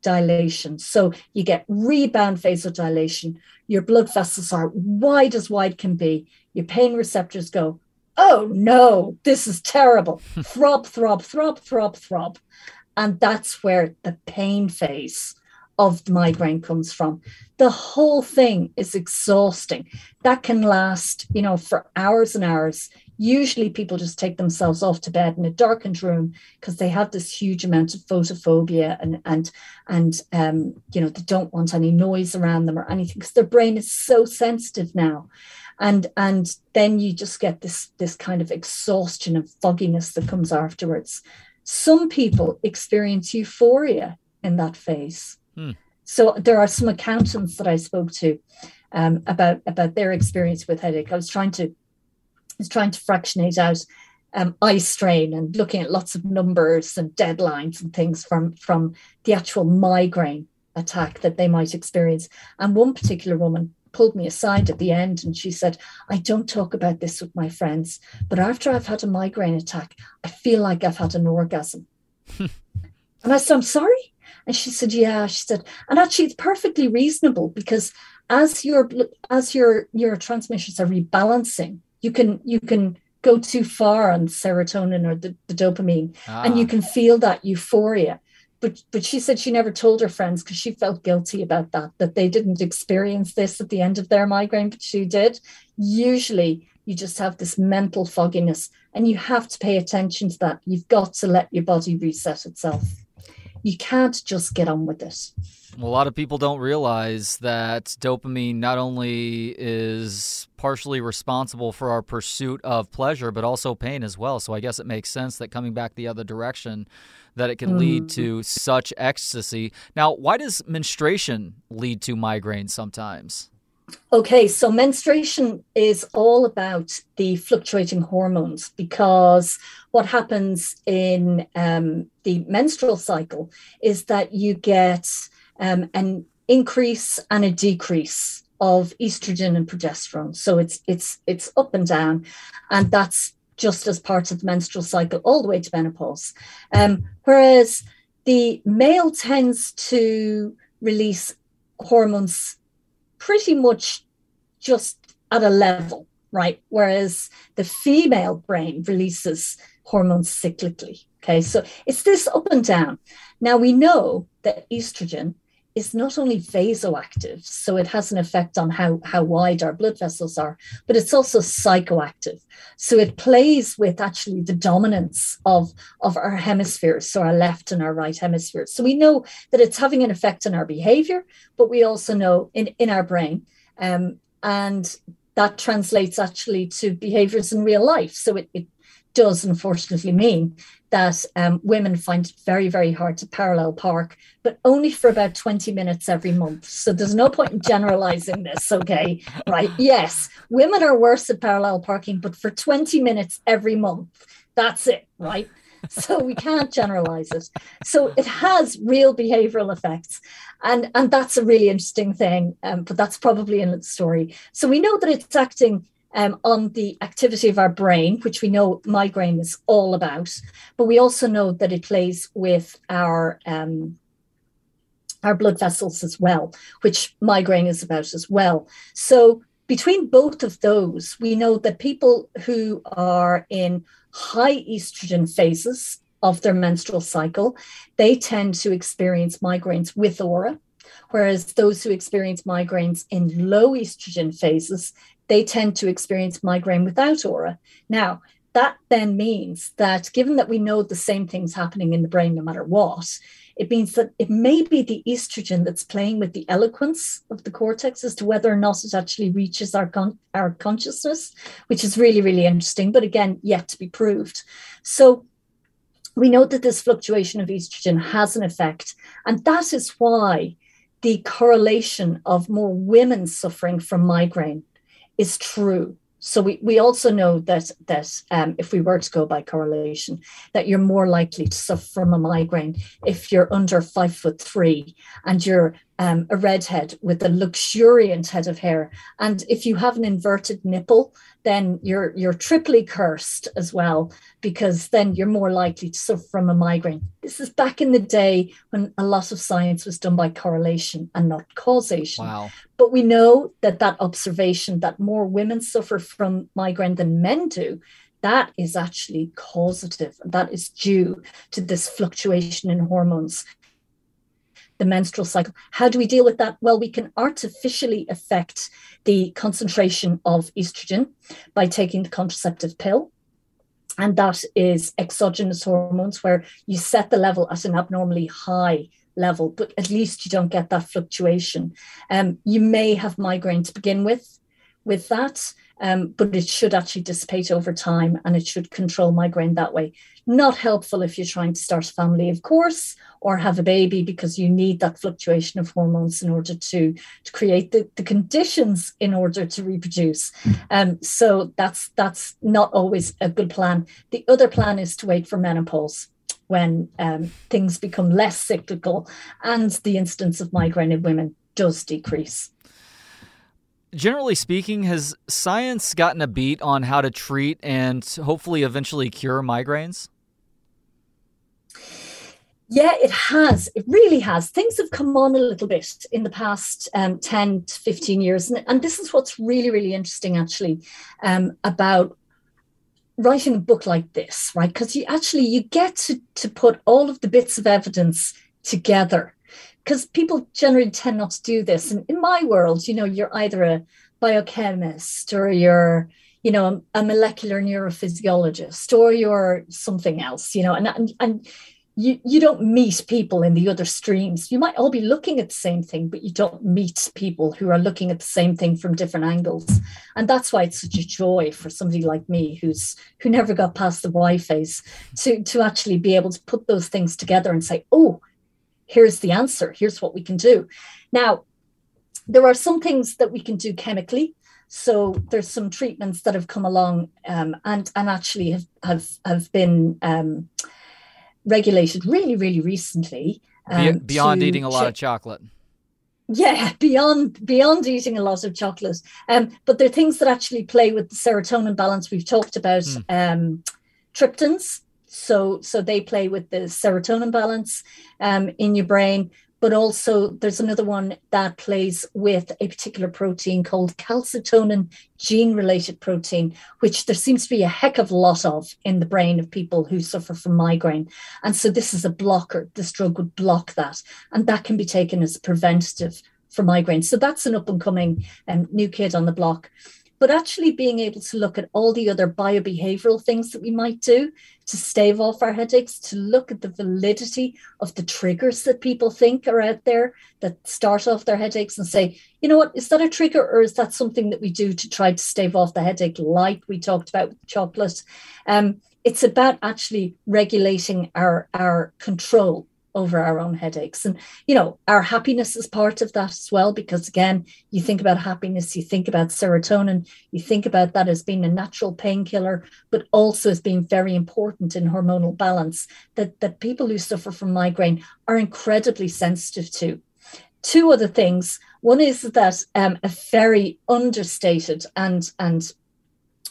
vasodilation so you get rebound vasodilation your blood vessels are wide as wide can be your pain receptors go oh no this is terrible throb throb throb throb throb and that's where the pain phase of the migraine comes from. The whole thing is exhausting. That can last, you know, for hours and hours. Usually people just take themselves off to bed in a darkened room because they have this huge amount of photophobia and and and um, you know, they don't want any noise around them or anything because their brain is so sensitive now. and and then you just get this this kind of exhaustion and fogginess that comes afterwards some people experience euphoria in that phase hmm. so there are some accountants that i spoke to um, about about their experience with headache i was trying to I was trying to fractionate out um, eye strain and looking at lots of numbers and deadlines and things from from the actual migraine attack that they might experience. And one particular woman pulled me aside at the end and she said, I don't talk about this with my friends, but after I've had a migraine attack, I feel like I've had an orgasm. and I said, I'm sorry. And she said, Yeah. She said, and actually it's perfectly reasonable because as your as your neurotransmitters are rebalancing, you can you can go too far on serotonin or the, the dopamine ah. and you can feel that euphoria. But but she said she never told her friends because she felt guilty about that that they didn't experience this at the end of their migraine but she did. Usually you just have this mental fogginess and you have to pay attention to that. You've got to let your body reset itself you can't just get on with it a lot of people don't realize that dopamine not only is partially responsible for our pursuit of pleasure, but also pain as well. So I guess it makes sense that coming back the other direction, that it can mm. lead to such ecstasy. Now, why does menstruation lead to migraine sometimes? Okay, so menstruation is all about the fluctuating hormones because what happens in um, the menstrual cycle is that you get um, an increase and a decrease of estrogen and progesterone. So it's it's it's up and down, and that's just as part of the menstrual cycle all the way to menopause. Um, whereas the male tends to release hormones pretty much just at a level, right? Whereas the female brain releases hormones cyclically. Okay, so it's this up and down. Now we know that estrogen is not only vasoactive, so it has an effect on how, how wide our blood vessels are, but it's also psychoactive. So it plays with actually the dominance of, of our hemispheres, so our left and our right hemispheres. So we know that it's having an effect on our behavior, but we also know in, in our brain. Um, and that translates actually to behaviors in real life. So it, it does unfortunately mean that um, women find it very, very hard to parallel park, but only for about 20 minutes every month. So there's no point in generalizing this, okay? Right. Yes, women are worse at parallel parking, but for 20 minutes every month, that's it, right? So we can't generalize it. So it has real behavioral effects. And, and that's a really interesting thing, um, but that's probably in the story. So we know that it's acting um, on the activity of our brain, which we know migraine is all about, but we also know that it plays with our um, our blood vessels as well, which migraine is about as well. So between both of those, we know that people who are in high estrogen phases of their menstrual cycle, they tend to experience migraines with aura. Whereas those who experience migraines in low estrogen phases they tend to experience migraine without aura. Now, that then means that given that we know the same things happening in the brain no matter what, it means that it may be the estrogen that's playing with the eloquence of the cortex as to whether or not it actually reaches our, con- our consciousness, which is really, really interesting, but again, yet to be proved. So we know that this fluctuation of estrogen has an effect. And that is why the correlation of more women suffering from migraine is true. So we, we also know that that um, if we were to go by correlation, that you're more likely to suffer from a migraine if you're under five foot three and you're um, a redhead with a luxuriant head of hair. And if you have an inverted nipple, then you're you're triply cursed as well, because then you're more likely to suffer from a migraine. This is back in the day when a lot of science was done by correlation and not causation. Wow. But we know that that observation that more women suffer from migraine than men do that is actually causative. That is due to this fluctuation in hormones the menstrual cycle. How do we deal with that? Well, we can artificially affect the concentration of estrogen by taking the contraceptive pill. And that is exogenous hormones, where you set the level at an abnormally high level, but at least you don't get that fluctuation. Um, you may have migraine to begin with with that. um, but it should actually dissipate over time and it should control migraine that way. Not helpful if you're trying to start a family, of course, or have a baby because you need that fluctuation of hormones in order to, to create the, the conditions in order to reproduce. Um, so that's that's not always a good plan. The other plan is to wait for menopause when um, things become less cyclical and the incidence of migraine in women does decrease. Generally speaking, has science gotten a beat on how to treat and hopefully eventually cure migraines? Yeah, it has. It really has. Things have come on a little bit in the past um, 10 to 15 years. And, and, this is what's really, really interesting, actually, um, about writing a book like this, right? Because you actually you get to, to put all of the bits of evidence together. Because people generally tend not to do this. And in my world, you know, you're either a biochemist or you're you know a, molecular neurophysiologist or you're something else you know and, and and you, you don't meet people in the other streams. You might all be looking at the same thing, but you don't meet people who are looking at the same thing from different angles. And that's why it's such a joy for somebody like me who's who never got past the why phase to, to actually be able to put those things together and say, oh, here's the answer. Here's what we can do. Now, there are some things that we can do chemically. So there's some treatments that have come along um, and and actually have have have been um, regulated really, really recently. Um, beyond eating a lot of chocolate. Yeah, beyond beyond eating a lot of chocolate. Um, but there are things that actually play with the serotonin balance. We've talked about mm. um, triptans. So so they play with the serotonin balance um, in your brain but also there's another one that plays with a particular protein called calcitonin gene related protein, which there seems to be a heck of a lot of in the brain of people who suffer from migraine. And so this is a blocker. This drug would block that. And that can be taken as preventative for migraine. So that's an up and coming um, new kid on the block but actually being able to look at all the other biobehavioral things that we might do to stave off our headaches, to look at the validity of the triggers that people think are out there that start off their headaches and say, you know what, is that a trigger or is that something that we do to try to stave off the headache, like we talked about with chocolate? Um, it's about actually regulating our, our control over our own headaches. And, you know, our happiness is part of that as well, because again, you think about happiness, you think about serotonin, you think about that as being a natural painkiller, but also as being very important in hormonal balance that, that people who suffer from migraine are incredibly sensitive to. Two other things. One is that um, a very understated and, and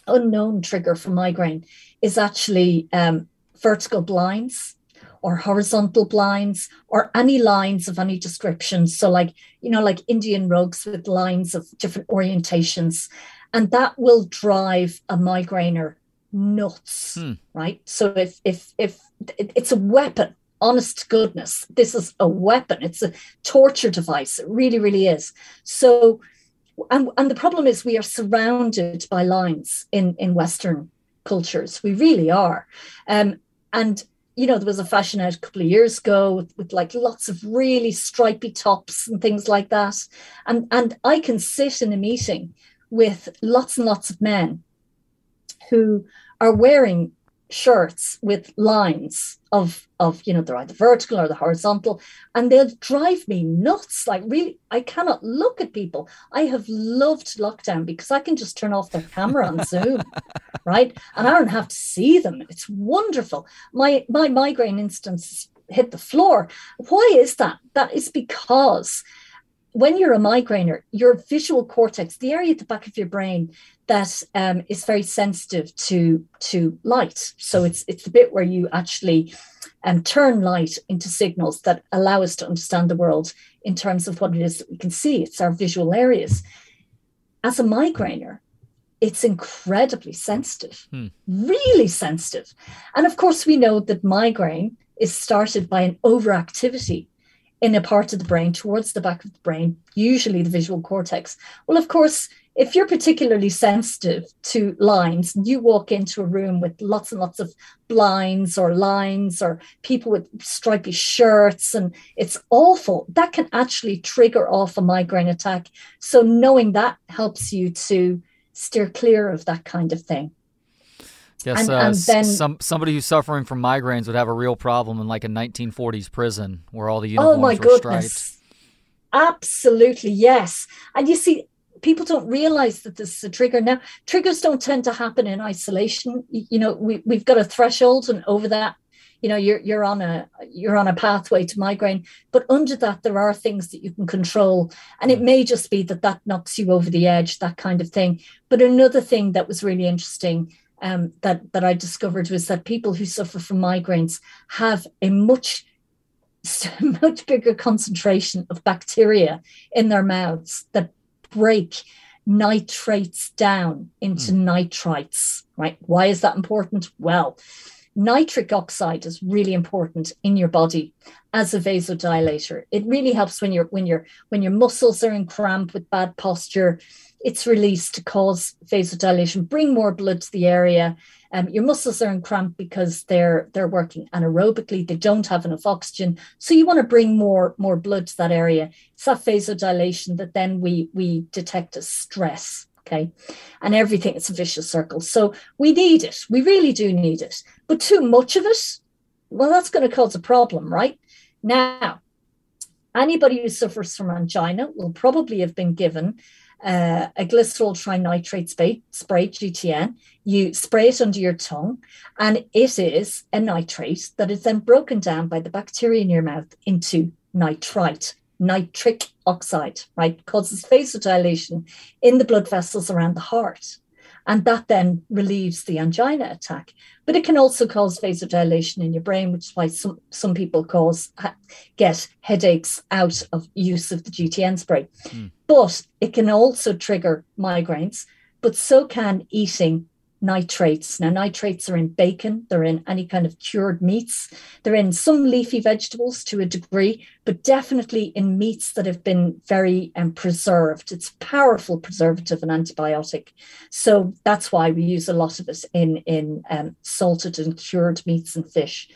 unknown trigger for migraine is actually um, vertical blinds or horizontal blinds or any lines of any description. So, like, you know, like Indian rugs with lines of different orientations. And that will drive a migrainer nuts, hmm. right? So if if if it's a weapon, honest goodness, this is a weapon. It's a torture device. It really, really is. So and, and the problem is we are surrounded by lines in in Western cultures. We really are. Um, and you know, there was a fashion out a couple of years ago with, with, like lots of really stripy tops and things like that. And and I can sit in a meeting with lots and lots of men who are wearing shirts with lines of of you know they're either vertical or the horizontal and they'll drive me nuts. Like really i cannot look at people. I have loved lockdown because i can just turn off their camera on zoom right? And i don't have to see them. It's wonderful. My my migraine instance hit the floor. Why is that? That is because when you're a migrainer, your visual cortex, the area at the back of your brain that um, is very sensitive to to light, so it's it's the bit where you actually um, turn light into signals that allow us to understand the world in terms of what it is that we can see. It's our visual areas. As a migrainer, it's incredibly sensitive, hmm. really sensitive, and of course we know that migraine is started by an overactivity in a part of the brain towards the back of the brain, usually the visual cortex. Well, of course, if you're particularly sensitive to lines, you walk into a room with lots and lots of blinds or lines or people with stripy shirts, and it's awful. That can actually trigger off a migraine attack. So, knowing that helps you to steer clear of that kind of thing. Yes, and, uh, and then, some somebody who's suffering from migraines would have a real problem in like a 1940s prison where all the uniforms oh my were goodness. striped. Absolutely, yes. And you see, people don't realize that this is a trigger. Now, triggers don't tend to happen in isolation. You know, we, we've got a threshold, and over that, you know, you're you're on a you're on a pathway to migraine. But under that, there are things that you can control, and it mm. may just be that that knocks you over the edge, that kind of thing. But another thing that was really interesting um, that that I discovered was that people who suffer from migraines have a much much bigger concentration of bacteria in their mouths that break nitrates down into mm. nitrites. Right? Why is that important? Well, nitric oxide is really important in your body as a vasodilator. It really helps when you're when you're when your muscles are in cramp with bad posture it's released to cause vasodilation, bring more blood to the area. Um, your muscles are in cramp because they're they're working anaerobically. They don't have enough oxygen, so you want to bring more more blood to that area. It's that vasodilation that then we we detect as stress. Okay, and everything it's a vicious circle. So we need it. We really do need it. But too much of it, well, that's going to cause a problem, right? Now, anybody who suffers from angina will probably have been given uh, a glycerol trinitrate spray, spray, GTN. You spray it under your tongue, and it is a nitrate that is then broken down by the bacteria in your mouth into nitrite, nitric oxide, right? Causes vasodilation in the blood vessels around the heart. And that then relieves the angina attack. But it can also cause vasodilation in your brain, which is why some, some people cause get headaches out of use of the GTN spray. Mm. But it can also trigger migraines, but so can eating nitrates. Now, nitrates are in bacon, they're in any kind of cured meats, they're in some leafy vegetables to a degree, but definitely in meats that have been very um, preserved. It's powerful preservative and antibiotic. So that's why we use a lot of it in, in um, salted and cured meats and fish.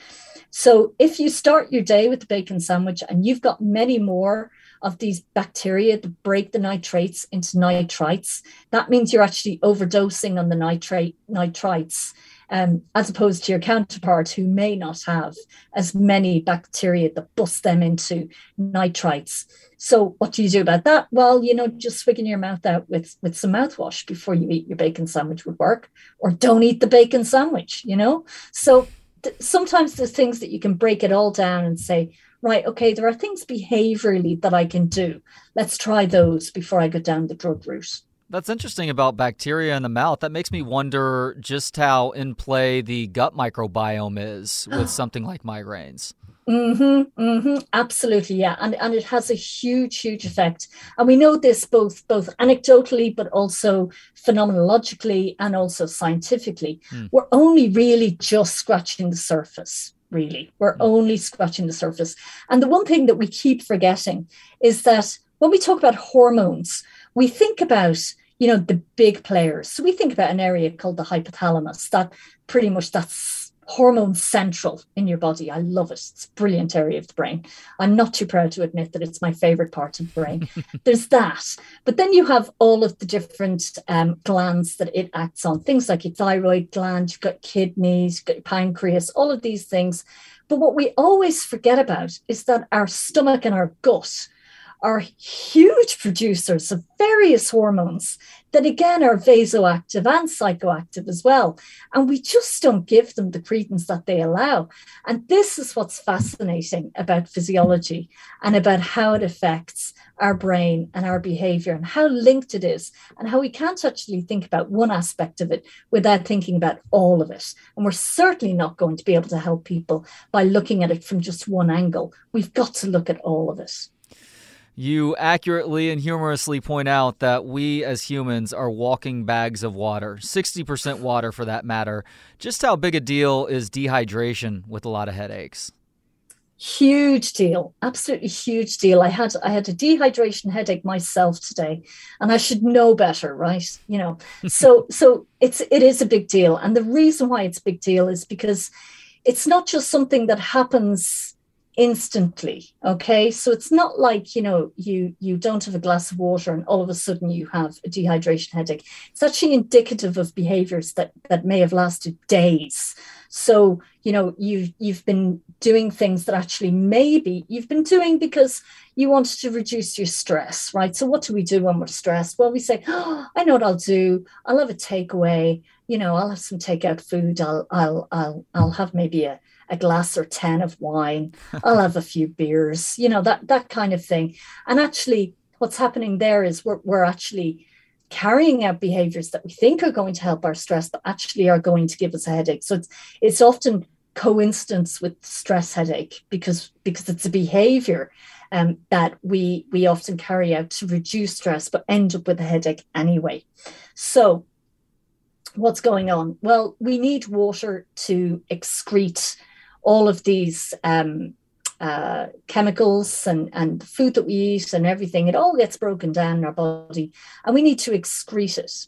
So if you start your day with the bacon sandwich and you've got many more of these bacteria that break the nitrates into nitrites. That means you're actually overdosing on the nitrate nitrites. Um, as opposed to your counterpart who may not have as many bacteria that bust them into nitrites. So what do you do about that? Well, you know, just swigging your mouth out with with some mouthwash before you eat your bacon sandwich would work, or don't eat the bacon sandwich. You know, so sometimes there's things that you can break it all down and say, right, okay, there are things behaviorally that I can do. Let's try those before I go down the drug route. That's interesting about bacteria in the mouth. That makes me wonder just how in play the gut microbiome is with something like migraines. Mm-hmm, mm-hmm, absolutely, yeah, and and it has a huge, huge effect, and we know this both both anecdotally, but also phenomenologically and also scientifically. Mm. We're only really just scratching the surface really. Mm. We're only scratching the surface. And the one thing that we keep forgetting is that when we talk about hormones, we think about you know the big players. So we think about an area called the hypothalamus. That pretty much that's hormone central in your body. I love it. It's a brilliant area of the brain. I'm not too proud to admit that it's my favorite part of the brain. There's that. But then you have all of the different um, glands that it acts on, things like your thyroid gland, you've got kidneys, you've got your pancreas, all of these things. But what we always forget about is that our stomach and our gut are huge producers of various hormones that again are vasoactive and psychoactive as well. And we just don't give them the credence that they allow. And this is what's fascinating about physiology and about how it affects our brain and our behavior and how linked it is and how we can't actually think about one aspect of it without thinking about all of it. And we're certainly not going to be able to help people by looking at it from just one angle. We've got to look at all of it. You accurately and humorously point out that we as humans are walking bags of water, 60% water for that matter. Just how big a deal is dehydration with a lot of headaches? Huge deal, absolutely huge deal. I had I had a dehydration headache myself today, and I should know better, right? You know, so so it's it is a big deal, and the reason why it's a big deal is because it's not just something that happens instantly okay? So it's not like you know you you don't have a glass of water and all of a sudden you have a dehydration headache. It's actually indicative of behaviors that that may have lasted days. So you know you've you've been doing things that actually maybe you've been doing because you wanted to reduce your stress right? So what do we do when we're stressed? Well we say oh, i know what i'll do. I'll have a takeaway. You know i'll have some takeout food. I'll i'll i'll, I'll have maybe a a glass or 10 of wine. I'll have a few beers you know that that kind of thing. And actually what's happening there is we're, we're actually carrying out behaviors that we think are going to help our stress but actually are going to give us a headache. So it's it's often coincidence with stress headache because because it's a behavior um, that we we often carry out to reduce stress but end up with a headache anyway. So what's going on? Well we need water to excrete all of these um, uh, chemicals and, and food that we eat and everything, it all gets broken down in our body and we need to excrete it.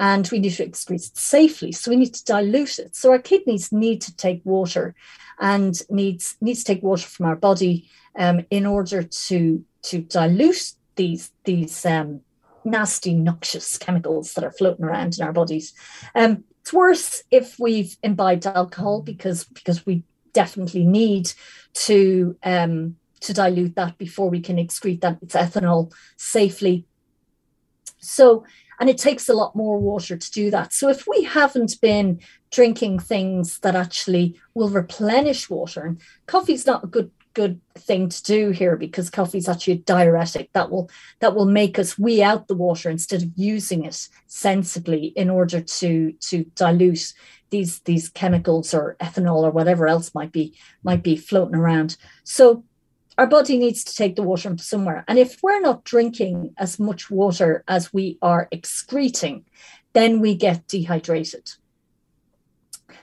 And we need to excrete it safely. So we need to dilute it. So our kidneys need to take water and needs needs to take water from our body um, in order to to dilute these these um, nasty noxious chemicals that are floating around in our bodies. Um, it's worse if we've imbibed alcohol because because we definitely need to um, to dilute that before we can excrete that it's ethanol safely. So, and it takes a lot more water to do that. So, if we haven't been drinking things that actually will replenish water, and coffee's not a good good thing to do here because coffee is actually a diuretic that will that will make us wee out the water instead of using it sensibly in order to to dilute these these chemicals or ethanol or whatever else might be might be floating around. So our body needs to take the water from somewhere. And if we're not drinking as much water as we are excreting then we get dehydrated.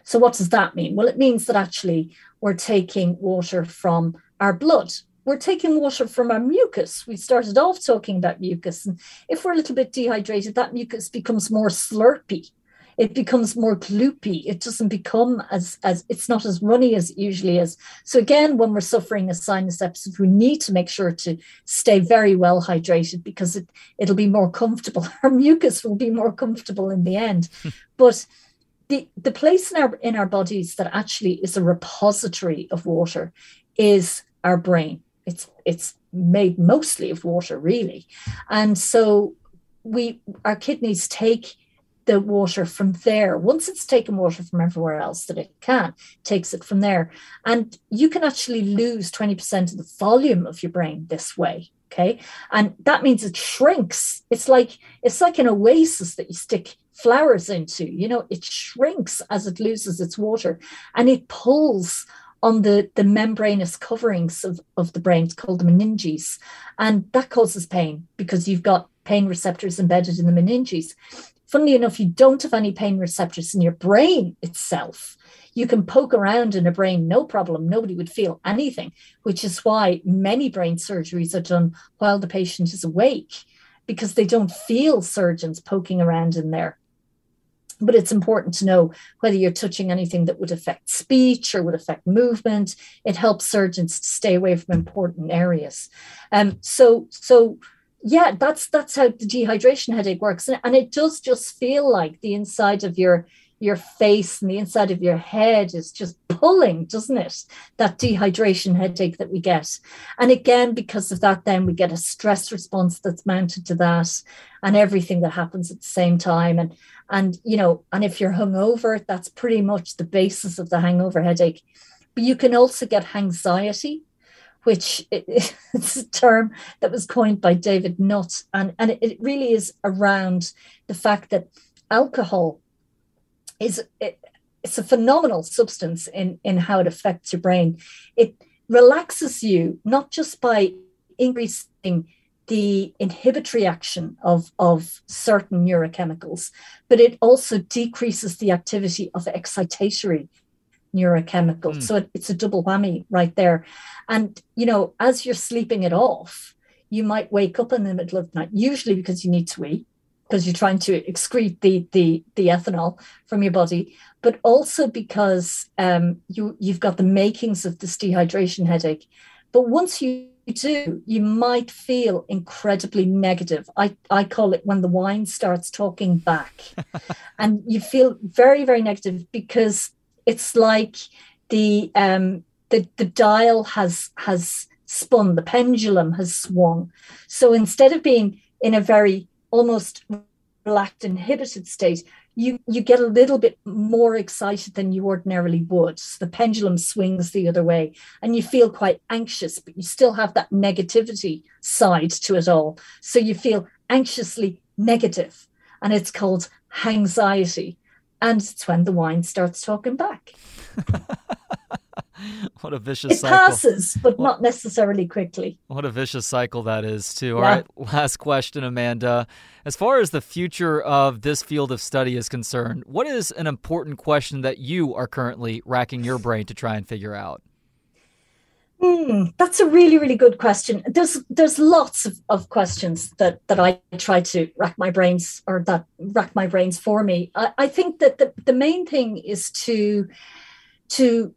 So what does that mean? Well it means that actually we're taking water from our blood. We're taking water from our mucus. We started off talking about mucus. And if we're a little bit dehydrated, that mucus becomes more slurpy it becomes more gloopy. It doesn't become as as it's not as runny as it usually is. So again, when we're suffering a sinus episode, we need to make sure to stay very well hydrated because it it'll be more comfortable. Our mucus will be more comfortable in the end. but the the place in our in our bodies that actually is a repository of water is our brain. It's it's made mostly of water, really, and so we our kidneys take the water from there. Once it's taken water from everywhere else that it can, takes it from there. And you can actually lose 20% of the volume of your brain this way. Okay. And that means it shrinks. It's like it's like an oasis that you stick flowers into. You know, it shrinks as it loses its water and it pulls on the, the membranous coverings of, of the brain. It's called the meninges. And that causes pain because you've got pain receptors embedded in the meninges funnily enough, you don't have any pain receptors in your brain itself. You can poke around in a brain, no problem. Nobody would feel anything, which is why many brain surgeries are done while the patient is awake because they don't feel surgeons poking around in there. But it's important to know whether you're touching anything that would affect speech or would affect movement. It helps surgeons to stay away from important areas. Um, so, so yeah, that's that's how the dehydration headache works, and it does just feel like the inside of your your face and the inside of your head is just pulling, doesn't it? That dehydration headache that we get. And again, because of that, then we get a stress response that's mounted to that and everything that happens at the same time. And and you know, and if you're hungover, that's pretty much the basis of the hangover headache. But you can also get anxiety which is a term that was coined by David Nutt. And, and it really is around the fact that alcohol is it, it's a phenomenal substance in, in how it affects your brain. It relaxes you not just by increasing the inhibitory action of, of certain neurochemicals, but it also decreases the activity of excitatory neurochemicals. Mm. So it, it's a double whammy right there. And, you know, as you're sleeping it off, you might wake up in the middle of the night, usually because you need to eat, because you're trying to excrete the the the ethanol from your body, but also because um, you you've got the makings of this dehydration headache. But once you do, you might feel incredibly negative. I, I call it when the wine starts talking back. and you feel very, very negative because it's like the um the, the dial has has spun, the pendulum has swung. So instead of being in a very almost relaxed, inhibited state, you you get a little bit more excited than you ordinarily would. So the pendulum swings the other way, and you feel quite anxious, but you still have that negativity side to it all. So you feel anxiously negative, and it's called hangxiety. And it's when the wine starts talking back. what a vicious it cycle. passes, but not necessarily quickly. What a vicious cycle that is, too. All yeah. right, last question, Amanda. As far as the future of this field of study is concerned, what is an important question that you are currently racking your brain to try and figure out? Hmm, that's a really, really good question. There's there's lots of, of questions that that I try to rack my brains or that rack my brains for me. I, I think that the, the main thing is to to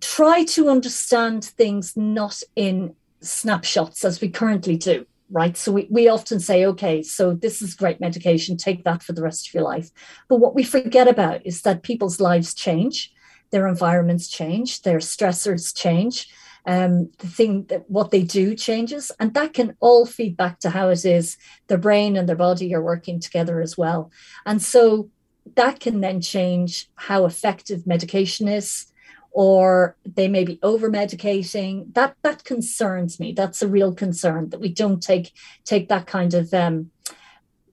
try to understand things not in snapshots as we currently do right so we, we often say okay so this is great medication take that for the rest of your life but what we forget about is that people's lives change their environments change their stressors change um, the thing that what they do changes and that can all feed back to how it is their brain and their body are working together as well. And so that can then change how effective medication is or they may be over medicating that that concerns me. That's a real concern that we don't take take that kind of um,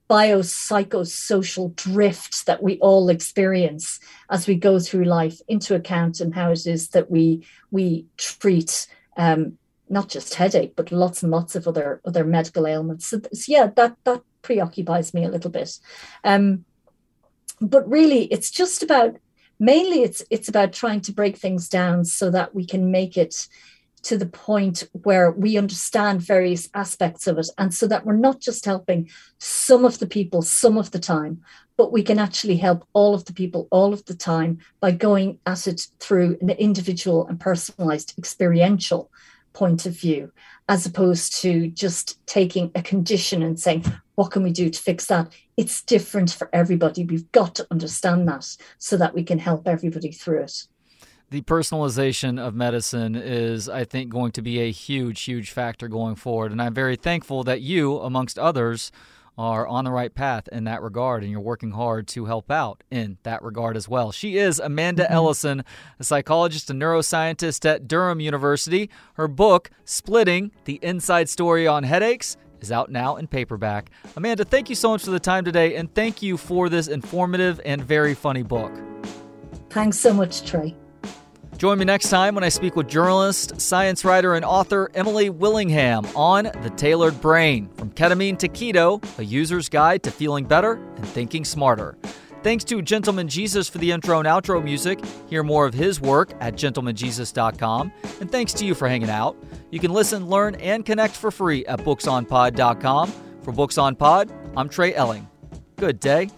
biopsychosocial drift that we all experience as we go through life into account and how it is that we we treat um, not just headache but lots and lots of other other medical ailments. So, so yeah that that preoccupies me a little bit. Um, but really it's just about mainly it's it's about trying to break things down so that we can make it to the point where we understand various aspects of it and so that we're not just helping some of the people some of the time but we can actually help all of the people all of the time by going at it through an individual and personalized experiential point of view as opposed to just taking a condition and saying what can we do to fix that it's different for everybody. We've got to understand that so that we can help everybody through it. The personalization of medicine is, I think, going to be a huge, huge factor going forward. And I'm very thankful that you, amongst others, are on the right path in that regard, and you're working hard to help out in that regard as well. She is Amanda mm-hmm. Ellison, a psychologist and neuroscientist at Durham University. Her book, Splitting The Inside Story on Headaches, is out now in paperback. Amanda, thank you so much for the time today, and thank you for this informative and very funny book. Thanks so much, Trey. Join me next time when I speak with journalist, science writer, and author Emily Willingham on The Tailored Brain From Ketamine to Keto, a user's guide to feeling better and thinking smarter. Thanks to Gentleman Jesus for the intro and outro music. Hear more of his work at gentlemanjesus.com. And thanks to you for hanging out. You can listen, learn, and connect for free at booksonpod.com. For Books on Pod, I'm Trey Elling. Good day.